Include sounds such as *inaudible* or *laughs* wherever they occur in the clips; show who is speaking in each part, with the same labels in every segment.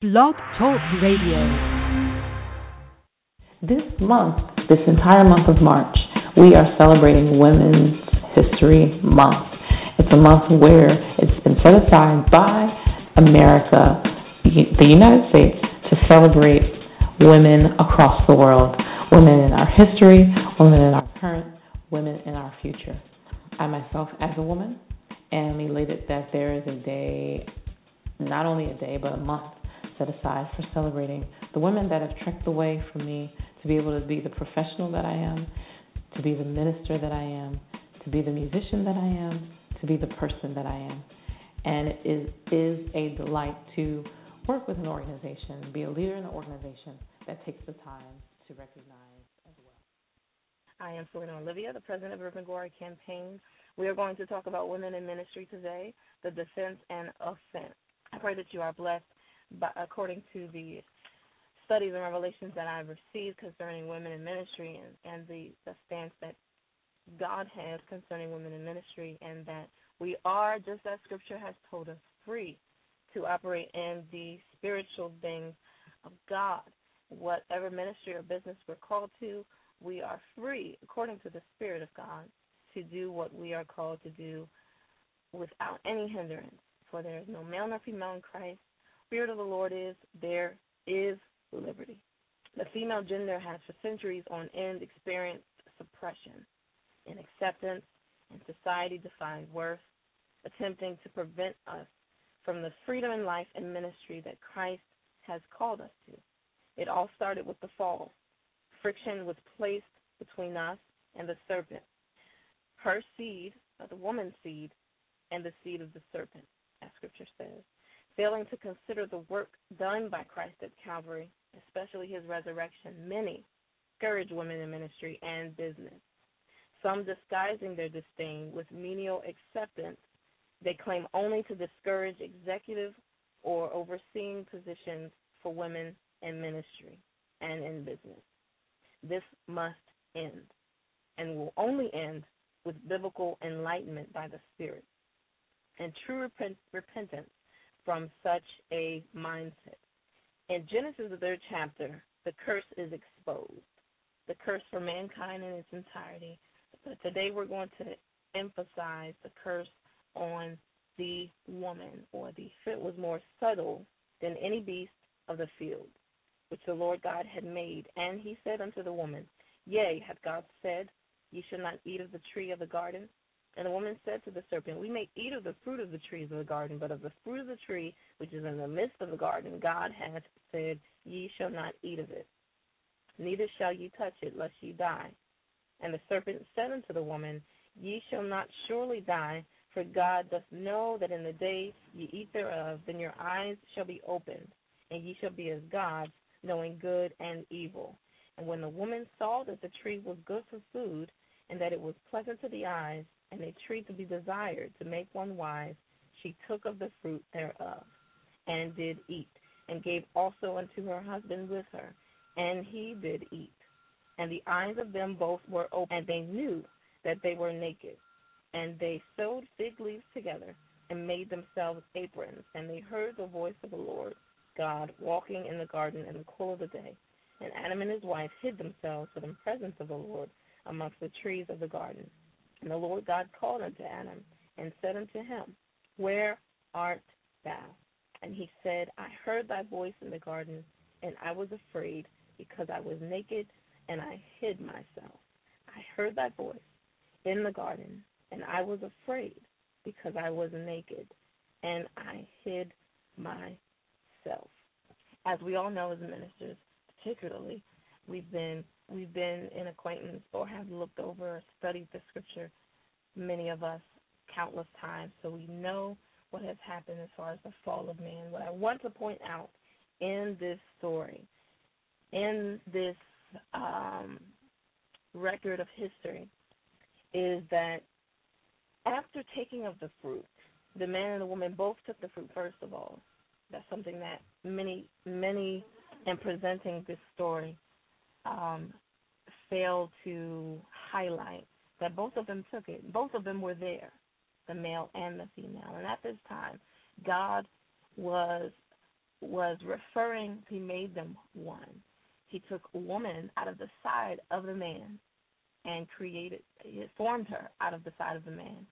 Speaker 1: Blog Talk Radio.
Speaker 2: This month, this entire month of March, we are celebrating Women's History Month. It's a month where it's been set aside by America, the United States, to celebrate women across the world. Women in our history, women in our current, women in our future. I myself, as a woman, am elated that there is a day, not only a day, but a month set aside for celebrating the women that have trekked the way for me to be able to be the professional that I am, to be the minister that I am, to be the musician that I am, to be the person that I am. And it is, is a delight to work with an organization, be a leader in an organization that takes the time to recognize as well.
Speaker 3: I am Sulena Olivia, the president of Urban Glory Campaign. We are going to talk about women in ministry today, the defense and offense. I pray that you are blessed but according to the studies and revelations that I've received concerning women in ministry and, and the, the stance that God has concerning women in ministry, and that we are, just as Scripture has told us, free to operate in the spiritual things of God. Whatever ministry or business we're called to, we are free, according to the Spirit of God, to do what we are called to do without any hindrance. For there is no male nor female in Christ, Spirit of the Lord is, there is liberty. The female gender has for centuries on end experienced suppression in acceptance and society defined worth, attempting to prevent us from the freedom in life and ministry that Christ has called us to. It all started with the fall. Friction was placed between us and the serpent. Her seed, uh, the woman's seed, and the seed of the serpent, as scripture says failing to consider the work done by Christ at Calvary, especially his resurrection, many discourage women in ministry and business. Some disguising their disdain with menial acceptance, they claim only to discourage executive or overseeing positions for women in ministry and in business. This must end and will only end with biblical enlightenment by the Spirit and true repent- repentance from such a mindset. In Genesis, the third chapter, the curse is exposed, the curse for mankind in its entirety. But today we're going to emphasize the curse on the woman, or the fit was more subtle than any beast of the field, which the Lord God had made. And he said unto the woman, Yea, hath God said, Ye shall not eat of the tree of the garden? And the woman said to the serpent, We may eat of the fruit of the trees of the garden, but of the fruit of the tree which is in the midst of the garden, God hath said, Ye shall not eat of it, neither shall ye touch it, lest ye die. And the serpent said unto the woman, Ye shall not surely die, for God doth know that in the day ye eat thereof, then your eyes shall be opened, and ye shall be as gods, knowing good and evil. And when the woman saw that the tree was good for food, and that it was pleasant to the eyes, and a tree to be desired to make one wise, she took of the fruit thereof, and did eat, and gave also unto her husband with her, and he did eat. And the eyes of them both were open, and they knew that they were naked. And they sewed fig leaves together, and made themselves aprons. And they heard the voice of the Lord God walking in the garden in the cool of the day. And Adam and his wife hid themselves from the presence of the Lord amongst the trees of the garden. And the Lord God called unto Adam and said unto him, Where art thou? And he said, I heard thy voice in the garden, and I was afraid, because I was naked, and I hid myself. I heard thy voice in the garden, and I was afraid, because I was naked, and I hid myself. As we all know as ministers, particularly, we've been we've been in acquaintance or have looked over or studied the scripture, many of us, countless times, so we know what has happened as far as the fall of man. What I want to point out in this story, in this um, record of history, is that after taking of the fruit, the man and the woman both took the fruit first of all. That's something that many, many, in presenting this story, um, failed to highlight that both of them took it. Both of them were there, the male and the female. And at this time, God was was referring, he made them one. He took woman out of the side of the man and created, formed her out of the side of the man.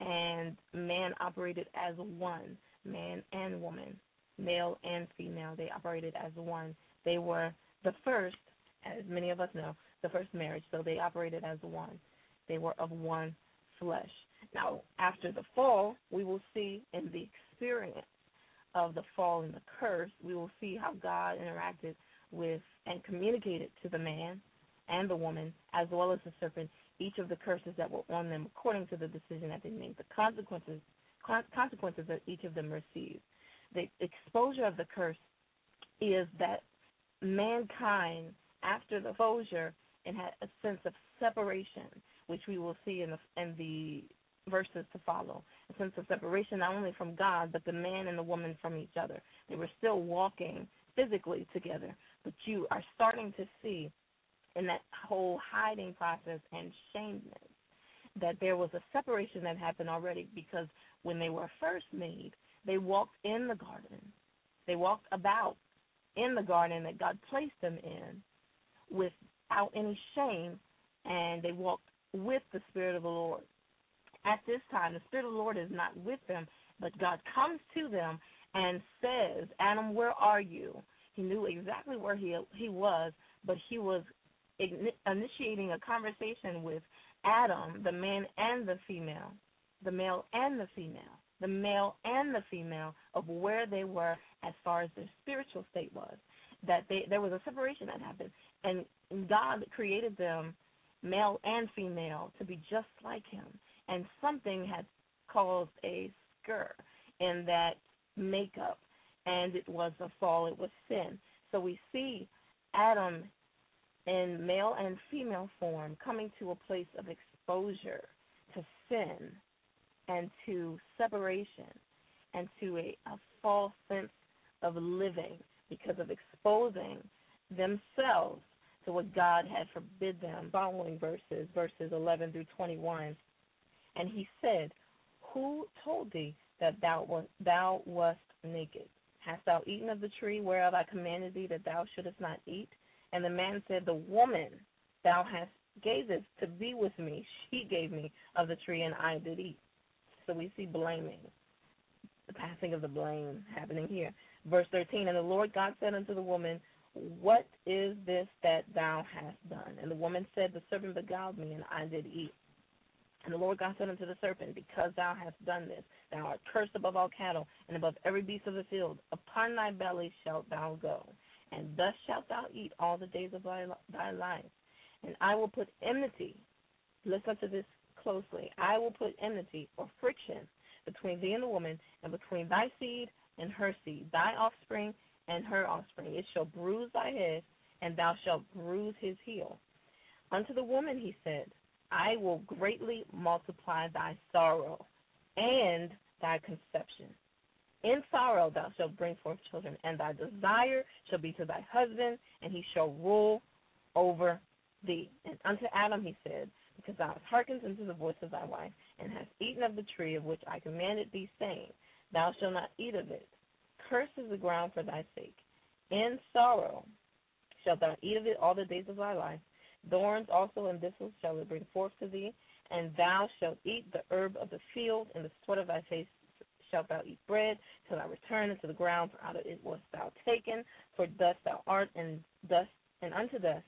Speaker 3: And man operated as one, man and woman, male and female. They operated as one. They were the first, as many of us know, the first marriage, so they operated as one. They were of one flesh. Now, after the fall, we will see in the experience of the fall and the curse, we will see how God interacted with and communicated to the man and the woman, as well as the serpent, each of the curses that were on them according to the decision that they made, the consequences consequences that each of them received. The exposure of the curse is that mankind, after the exposure, and had a sense of separation, which we will see in the in the verses to follow. A sense of separation not only from God, but the man and the woman from each other. They were still walking physically together, but you are starting to see in that whole hiding process and shameness that there was a separation that happened already because when they were first made, they walked in the garden. They walked about in the garden that God placed them in without any shame, and they walked with the Spirit of the Lord at this time, the Spirit of the Lord is not with them, but God comes to them and says, Adam, where are you? He knew exactly where he he was, but he was initiating a conversation with Adam, the man and the female, the male and the female, the male and the female of where they were as far as their spiritual state was. That they there was a separation that happened, and God created them, male and female, to be just like Him and something had caused a stir in that makeup, and it was a fall, it was sin. So we see Adam in male and female form coming to a place of exposure to sin and to separation and to a, a false sense of living because of exposing themselves to what God had forbid them. Following verses, verses 11 through 21, and he said, Who told thee that thou, thou wast naked? Hast thou eaten of the tree whereof I commanded thee that thou shouldest not eat? And the man said, The woman thou hast gavest to be with me, she gave me of the tree, and I did eat. So we see blaming, the passing of the blame happening here. Verse 13 And the Lord God said unto the woman, What is this that thou hast done? And the woman said, The serpent beguiled me, and I did eat. And the Lord God said unto the serpent, Because thou hast done this, thou art cursed above all cattle, and above every beast of the field. Upon thy belly shalt thou go, and thus shalt thou eat all the days of thy, thy life. And I will put enmity, listen to this closely, I will put enmity or friction between thee and the woman, and between thy seed and her seed, thy offspring and her offspring. It shall bruise thy head, and thou shalt bruise his heel. Unto the woman he said, I will greatly multiply thy sorrow and thy conception. In sorrow thou shalt bring forth children, and thy desire shall be to thy husband, and he shall rule over thee. And unto Adam he said, Because thou hast hearkened unto the voice of thy wife, and hast eaten of the tree of which I commanded thee, saying, Thou shalt not eat of it. Cursed is the ground for thy sake. In sorrow shalt thou eat of it all the days of thy life. Thorns also and thistles shall it bring forth to thee, and thou shalt eat the herb of the field, and the sweat of thy face shalt thou eat bread, till thou return into the ground, for out of it wast thou taken, for dust thou art, and dust and unto dust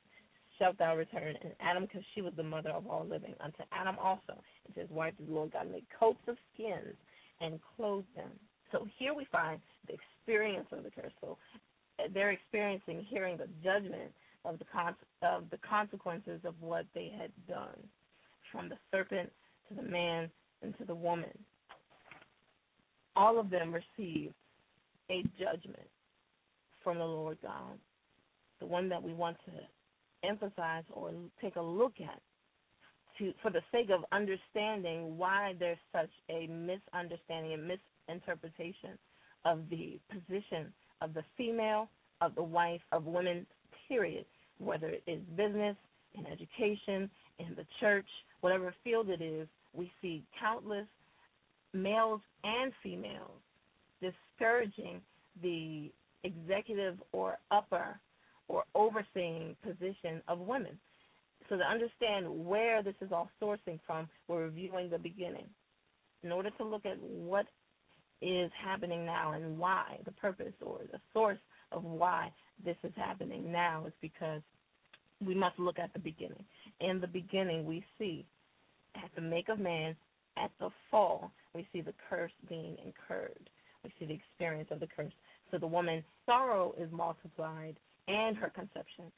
Speaker 3: shalt thou return. And Adam, because she was the mother of all living, unto Adam also, and to his wife did the Lord God make coats of skins and clothed them. So here we find the experience of the curse. So they're experiencing hearing the judgment of the con- of the consequences of what they had done, from the serpent to the man and to the woman. All of them received a judgment from the Lord God, the one that we want to emphasize or take a look at to, for the sake of understanding why there's such a misunderstanding and misinterpretation of the position of the female, of the wife, of women, period, whether it is business, in education, in the church, whatever field it is, we see countless males and females discouraging the executive or upper or overseeing position of women. So to understand where this is all sourcing from, we're reviewing the beginning. In order to look at what is happening now and why, the purpose or the source of why this is happening now is because we must look at the beginning. In the beginning, we see at the make of man, at the fall, we see the curse being incurred. We see the experience of the curse. So the woman, sorrow is multiplied and her conception.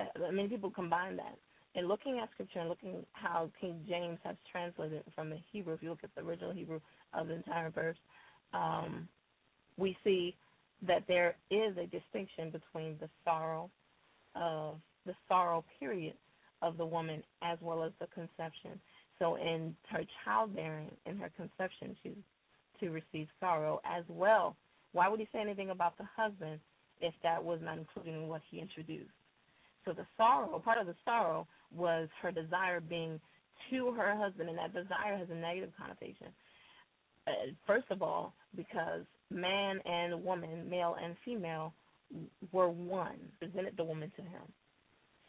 Speaker 3: Uh, many people combine that. And looking at scripture and looking how King James has translated from the Hebrew, if you look at the original Hebrew of the entire verse, um, we see that there is a distinction between the sorrow of the sorrow period of the woman as well as the conception. So in her childbearing, in her conception, she's to receive sorrow as well. Why would he say anything about the husband if that was not included in what he introduced? So the sorrow, part of the sorrow was her desire being to her husband, and that desire has a negative connotation. Uh, first of all, because man and woman, male and female, were one, presented the woman to him.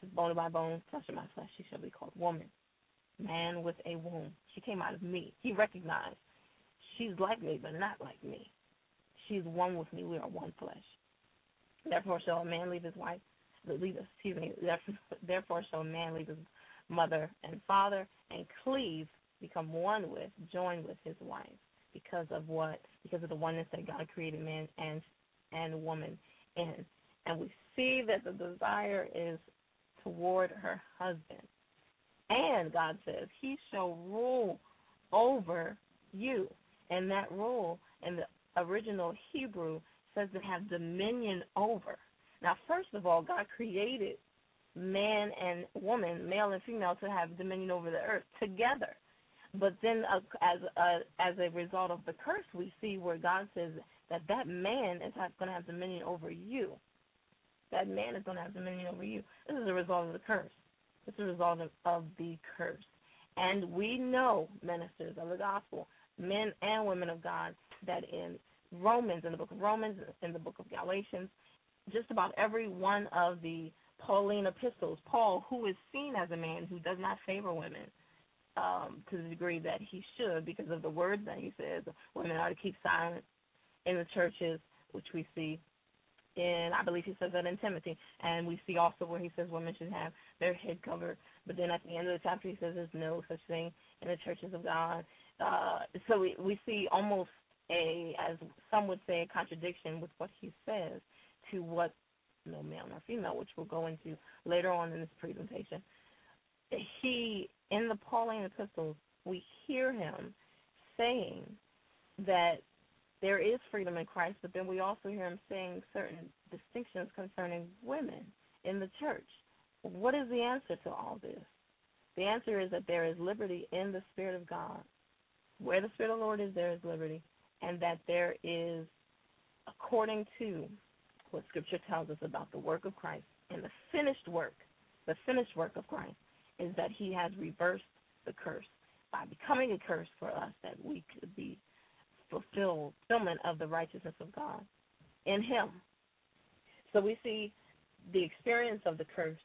Speaker 3: She's bone of my bone, flesh of my flesh, she shall be called woman. Man with a womb. She came out of me. He recognized she's like me, but not like me. She's one with me. We are one flesh. Therefore shall a man leave his wife, excuse me, therefore shall man leave his mother and father and cleave, become one with, join with his wife because of what? Because of the oneness that God created man and and woman in. And we see that the desire is toward her husband. And God says, He shall rule over you. And that rule in the original Hebrew says to have dominion over. Now, first of all, God created man and woman, male and female, to have dominion over the earth together. But then, uh, as a, uh, as a result of the curse, we see where God says that that man is going to have dominion over you. That man is going to have dominion over you. This is a result of the curse. This is a result of, of the curse. And we know, ministers of the gospel, men and women of God, that in Romans, in the book of Romans, in the book of Galatians, just about every one of the Pauline epistles, Paul, who is seen as a man who does not favor women, um, to the degree that he should because of the words that he says. Women are to keep silent in the churches, which we see in, I believe he says that in Timothy. And we see also where he says women should have their head covered. But then at the end of the chapter, he says there's no such thing in the churches of God. Uh, so we, we see almost a, as some would say, a contradiction with what he says to what no male nor female, which we'll go into later on in this presentation. He in the Pauline epistles, we hear him saying that there is freedom in Christ, but then we also hear him saying certain distinctions concerning women in the church. What is the answer to all this? The answer is that there is liberty in the Spirit of God. Where the Spirit of the Lord is, there is liberty, and that there is, according to what Scripture tells us about the work of Christ and the finished work, the finished work of Christ, is that he has reversed the curse by becoming a curse for us that we could be fulfilled fulfillment of the righteousness of God in him. So we see the experience of the curse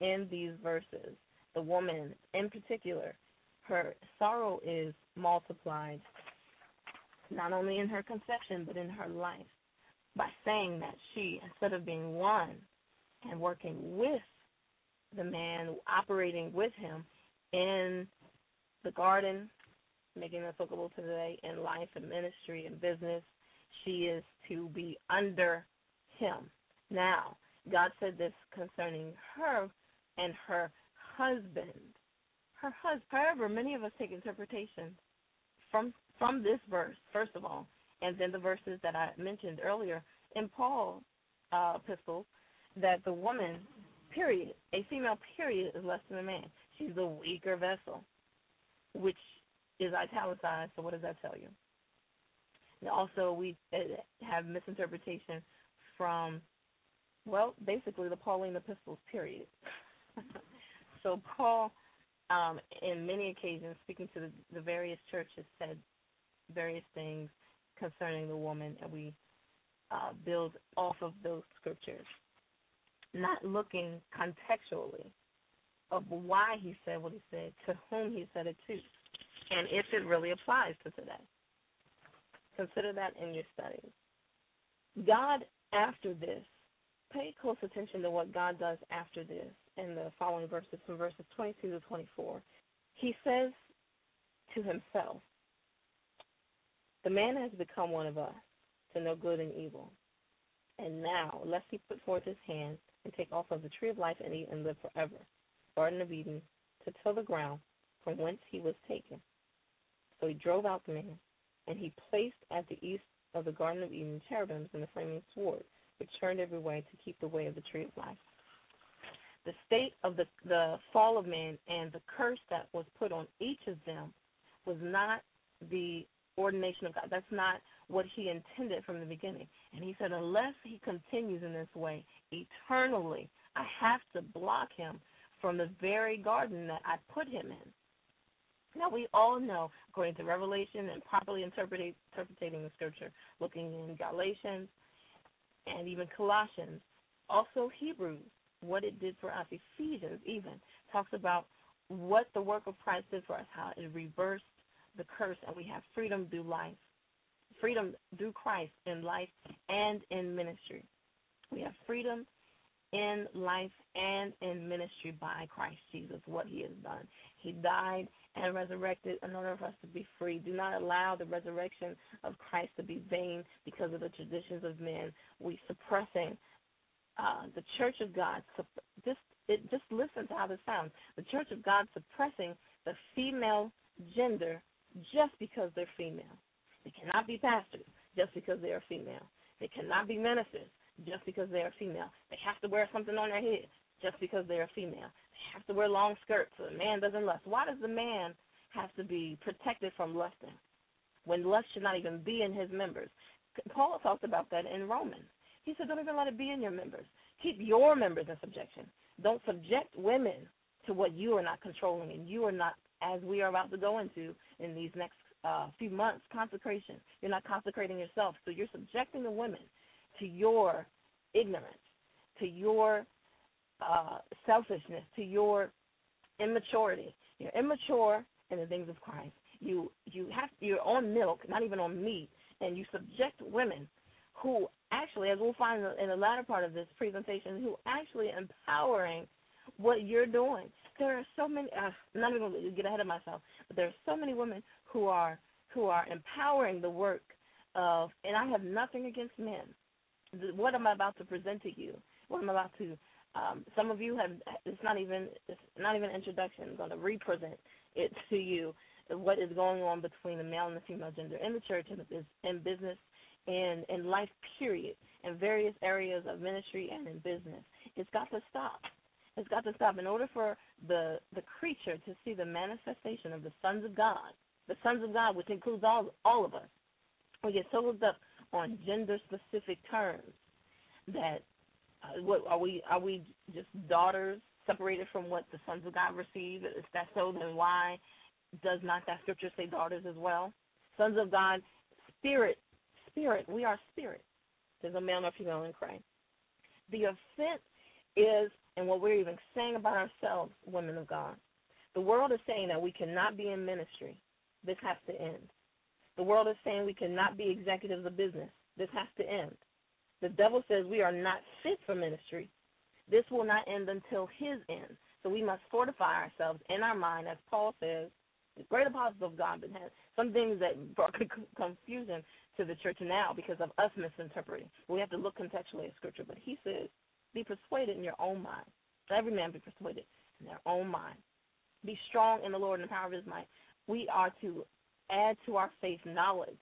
Speaker 3: in these verses. The woman in particular, her sorrow is multiplied not only in her conception but in her life by saying that she, instead of being one and working with the man operating with him in the garden, making it applicable today in life and ministry and business. She is to be under him. Now, God said this concerning her and her husband. Her husband. However, many of us take interpretation from from this verse, first of all, and then the verses that I mentioned earlier in Paul's uh, epistles, that the woman period. A female period is less than a man. She's a weaker vessel, which is italicized. So what does that tell you? And also, we uh, have misinterpretation from, well, basically the Pauline epistles. Period. *laughs* so Paul, um, in many occasions, speaking to the, the various churches, said various things concerning the woman, and we uh, build off of those scriptures, not looking contextually of why he said what he said, to whom he said it to, and if it really applies to today. Consider that in your studies. God, after this, pay close attention to what God does after this in the following verses from verses 22 to 24. He says to himself, The man has become one of us to know good and evil. And now, lest he put forth his hand and take also of the tree of life and eat and live forever. Garden of Eden, to till the ground from whence he was taken. So he drove out the man, and he placed at the east of the Garden of Eden cherubims and the flaming sword, which turned every way to keep the way of the tree of life. The state of the, the fall of man and the curse that was put on each of them was not the ordination of God. That's not what he intended from the beginning. And he said, unless he continues in this way eternally, I have to block him from the very garden that I put him in. Now we all know, according to Revelation and properly interpreting, interpreting the scripture, looking in Galatians and even Colossians, also Hebrews, what it did for us. Ephesians even talks about what the work of Christ did for us, how it reversed the curse, and we have freedom through life, freedom through Christ in life and in ministry. We have freedom in life and in ministry by Christ Jesus, what he has done. He died and resurrected in order for us to be free. Do not allow the resurrection of Christ to be vain because of the traditions of men. We suppressing uh, the Church of God. Just it, just listen to how this sounds. The Church of God suppressing the female gender just because they're female. They cannot be pastors just because they are female. They cannot be ministers just because they are female. They have to wear something on their head just because they are female. They have to wear long skirts so the man doesn't lust. Why does the man have to be protected from lusting when lust should not even be in his members? Paul talked about that in Romans. He said, don't even let it be in your members. Keep your members in subjection. Don't subject women to what you are not controlling and you are not, as we are about to go into in these next uh, few months, consecration. You're not consecrating yourself. So you're subjecting the women to your ignorance, to your uh, selfishness, to your immaturity. You're immature in the things of Christ. You you have you're on milk, not even on meat, and you subject women who actually, as we'll find in the latter part of this presentation, who actually empowering what you're doing. There are so many. Uh, I'm not even going to get ahead of myself, but there are so many women who are who are empowering the work of. And I have nothing against men what am I about to present to you? What I'm about to um, some of you have it's not even it's not even an introduction. I'm going to represent it *laughs* to you what is going on between the male and the female gender in the church and in business and in life period in various areas of ministry and in business. It's got to stop. It's got to stop in order for the the creature to see the manifestation of the sons of God, the sons of God, which includes all all of us. We get so hooked up on gender specific terms that uh, what are we are we just daughters separated from what the sons of God receive? If that's so, then why does not that scripture say daughters as well? Sons of God, spirit, spirit. We are spirit. There's a male a female in Christ. The offense is, and what we're even saying about ourselves, women of God. The world is saying that we cannot be in ministry. This has to end. The world is saying we cannot be executives of business. This has to end. The devil says we are not fit for ministry. This will not end until his end. So we must fortify ourselves in our mind, as Paul says, the great apostles of God but has some things that brought *laughs* confusion to the church now because of us misinterpreting. We have to look contextually at scripture. But he says, be persuaded in your own mind. Every man be persuaded in their own mind. Be strong in the Lord and the power of his might. We are to add to our faith knowledge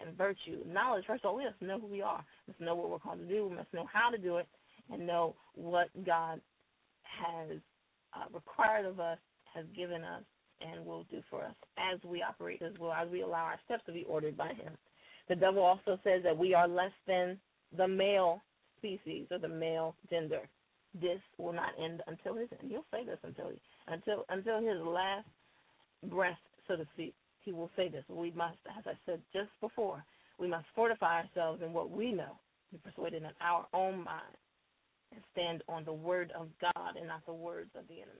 Speaker 3: and virtue. Knowledge, first of all, we must know who we are. We must know what we're called to do. We must know how to do it and know what God has uh, required of us, has given us, and will do for us as we operate as well, as we allow our steps to be ordered by Him. The devil also says that we are less than the male species or the male gender. This will not end until his end. He'll say this until he, until until his last breath, so to speak he will say this. We must, as I said just before, we must fortify ourselves in what we know, be persuaded in our own mind and stand on the word of God and not the words of the enemy.